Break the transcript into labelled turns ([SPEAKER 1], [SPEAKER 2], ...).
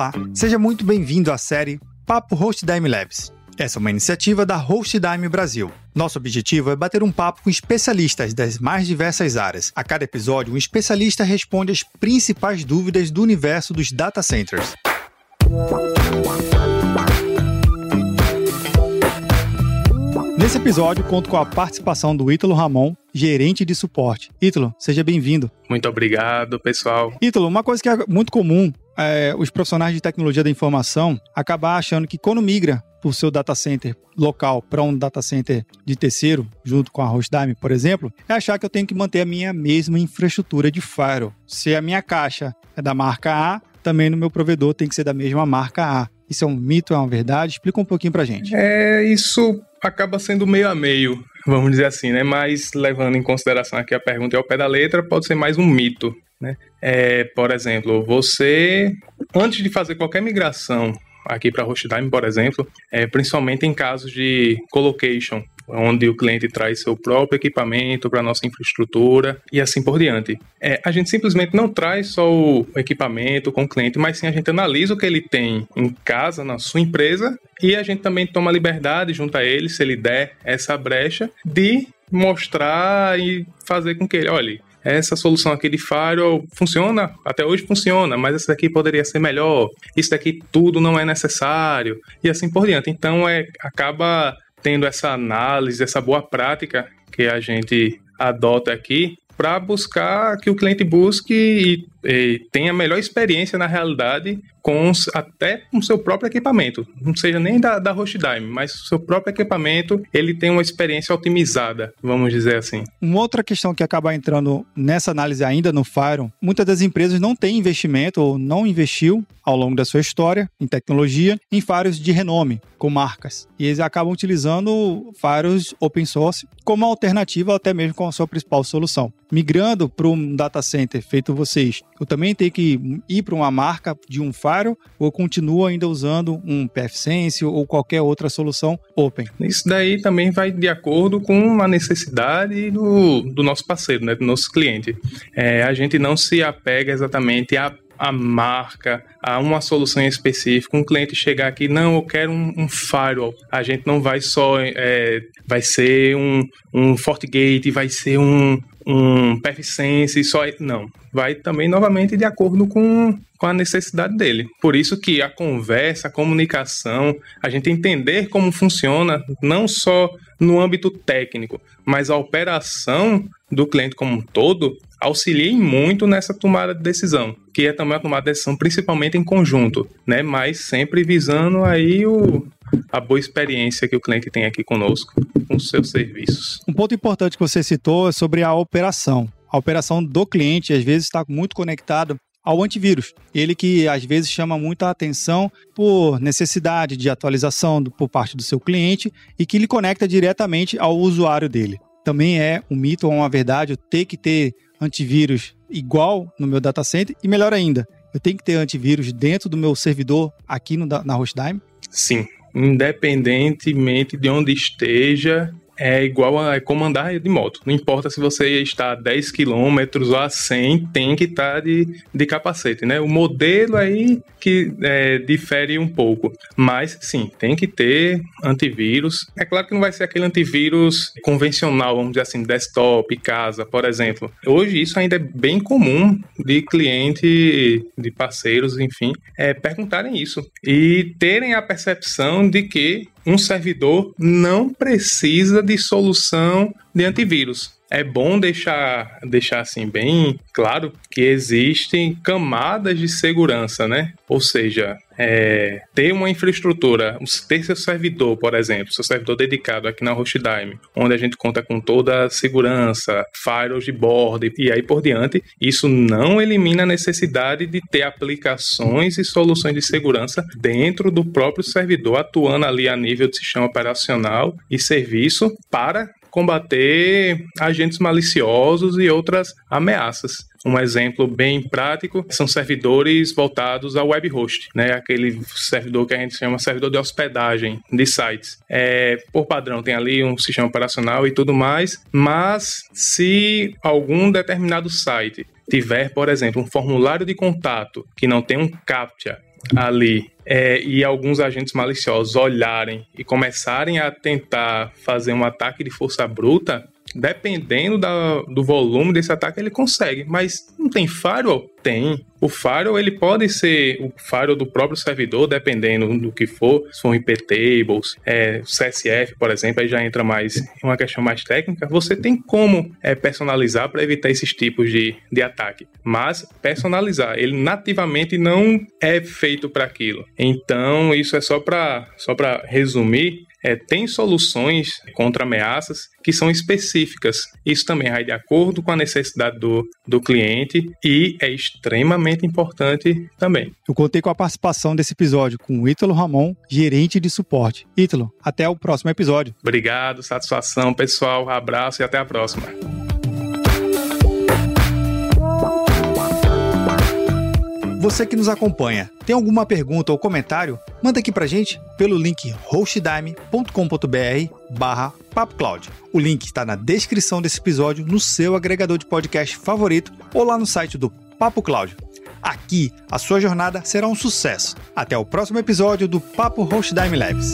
[SPEAKER 1] Olá, seja muito bem-vindo à série Papo HostDime Labs. Essa é uma iniciativa da HostDime Brasil. Nosso objetivo é bater um papo com especialistas das mais diversas áreas. A cada episódio, um especialista responde as principais dúvidas do universo dos data centers. Nesse episódio, conto com a participação do Ítalo Ramon, gerente de suporte. Ítalo, seja bem-vindo.
[SPEAKER 2] Muito obrigado, pessoal.
[SPEAKER 1] Ítalo, uma coisa que é muito comum é os profissionais de tecnologia da informação acabar achando que quando migra o seu data center local para um data center de terceiro, junto com a Hostdime, por exemplo, é achar que eu tenho que manter a minha mesma infraestrutura de firewall. Se a minha caixa é da marca A, também no meu provedor tem que ser da mesma marca A. Isso é um mito, é uma verdade? Explica um pouquinho pra gente.
[SPEAKER 2] É, isso acaba sendo meio a meio, vamos dizer assim, né? Mas levando em consideração aqui a pergunta ao pé da letra, pode ser mais um mito, né? É, por exemplo, você, antes de fazer qualquer migração aqui para Hostime, por exemplo, é, principalmente em casos de colocation, onde o cliente traz seu próprio equipamento para nossa infraestrutura e assim por diante. É, a gente simplesmente não traz só o equipamento com o cliente, mas sim a gente analisa o que ele tem em casa, na sua empresa, e a gente também toma liberdade junto a ele, se ele der essa brecha, de mostrar e fazer com que ele, olhe, essa solução aqui de firewall funciona, até hoje funciona, mas essa daqui poderia ser melhor, isso daqui tudo não é necessário, e assim por diante. Então é, acaba tendo essa análise, essa boa prática que a gente adota aqui para buscar que o cliente busque e, tenha a melhor experiência na realidade com até com seu próprio equipamento, não seja nem da, da Hostdime, mas seu próprio equipamento, ele tem uma experiência otimizada, vamos dizer assim.
[SPEAKER 1] Uma outra questão que acaba entrando nessa análise ainda no Fire, muitas das empresas não têm investimento ou não investiu ao longo da sua história em tecnologia em faros de renome, com marcas. E eles acabam utilizando faros open source como alternativa até mesmo com a sua principal solução. Migrando para um data center feito vocês, eu também tenho que ir para uma marca de um Firewall ou continuo ainda usando um PFSense ou qualquer outra solução open?
[SPEAKER 2] Isso daí também vai de acordo com a necessidade do, do nosso parceiro, né, do nosso cliente. É, a gente não se apega exatamente a a marca, a uma solução específica. Um cliente chegar aqui, não, eu quero um, um firewall. A gente não vai só, é, vai ser um, um FortiGate, vai ser um, um PFSense, só não. Vai também novamente de acordo com, com a necessidade dele. Por isso que a conversa, a comunicação, a gente entender como funciona, não só no âmbito técnico, mas a operação do cliente como um todo, auxiliem muito nessa tomada de decisão, que é também a tomada de decisão principalmente em conjunto, né? Mas sempre visando aí o, a boa experiência que o cliente tem aqui conosco, com os seus serviços.
[SPEAKER 1] Um ponto importante que você citou é sobre a operação. A operação do cliente às vezes está muito conectada ao antivírus. Ele que às vezes chama muita atenção por necessidade de atualização do, por parte do seu cliente e que lhe conecta diretamente ao usuário dele. Também é um mito ou uma verdade eu ter que ter antivírus igual no meu data center e melhor ainda, eu tenho que ter antivírus dentro do meu servidor aqui no, na Hostdime?
[SPEAKER 2] Sim, independentemente de onde esteja, é igual a é como andar de moto. Não importa se você está a 10 km ou a 100, tem que estar tá de, de capacete, né? O modelo aí que é, difere um pouco. Mas, sim, tem que ter antivírus. É claro que não vai ser aquele antivírus convencional, vamos dizer assim, desktop, casa, por exemplo. Hoje isso ainda é bem comum de cliente, de parceiros, enfim, é, perguntarem isso. E terem a percepção de que um servidor não precisa de solução de antivírus é bom deixar, deixar assim bem claro que existem camadas de segurança, né? Ou seja, é, ter uma infraestrutura, ter seu servidor, por exemplo, seu servidor dedicado aqui na Hostdime, onde a gente conta com toda a segurança, firewalls de borda e aí por diante, isso não elimina a necessidade de ter aplicações e soluções de segurança dentro do próprio servidor, atuando ali a nível de sistema operacional e serviço para combater agentes maliciosos e outras ameaças. Um exemplo bem prático são servidores voltados ao web host, né? Aquele servidor que a gente chama servidor de hospedagem de sites. É, por padrão tem ali um sistema operacional e tudo mais, mas se algum determinado site tiver, por exemplo, um formulário de contato que não tem um CAPTCHA ali é, e alguns agentes maliciosos olharem e começarem a tentar fazer um ataque de força bruta, dependendo da, do volume desse ataque, ele consegue. Mas não tem firewall? Tem. O firewall ele pode ser o firewall do próprio servidor, dependendo do que for, se for IP tables, é, CSF, por exemplo, aí já entra mais uma questão mais técnica. Você tem como é, personalizar para evitar esses tipos de, de ataque, mas personalizar ele nativamente não é feito para aquilo. Então isso é só para só para resumir é, tem soluções contra ameaças que são específicas. Isso também vai de acordo com a necessidade do, do cliente e é extremamente importante também.
[SPEAKER 1] Eu contei com a participação desse episódio com o Ítalo Ramon, gerente de suporte. Ítalo, até o próximo episódio.
[SPEAKER 2] Obrigado, satisfação, pessoal. Abraço e até a próxima.
[SPEAKER 1] Você que nos acompanha, tem alguma pergunta ou comentário? Manda aqui pra gente pelo link hostdime.com.br barra papocloud. O link está na descrição desse episódio, no seu agregador de podcast favorito ou lá no site do Papo Cloud. Aqui, a sua jornada será um sucesso. Até o próximo episódio do Papo Hostdime Labs.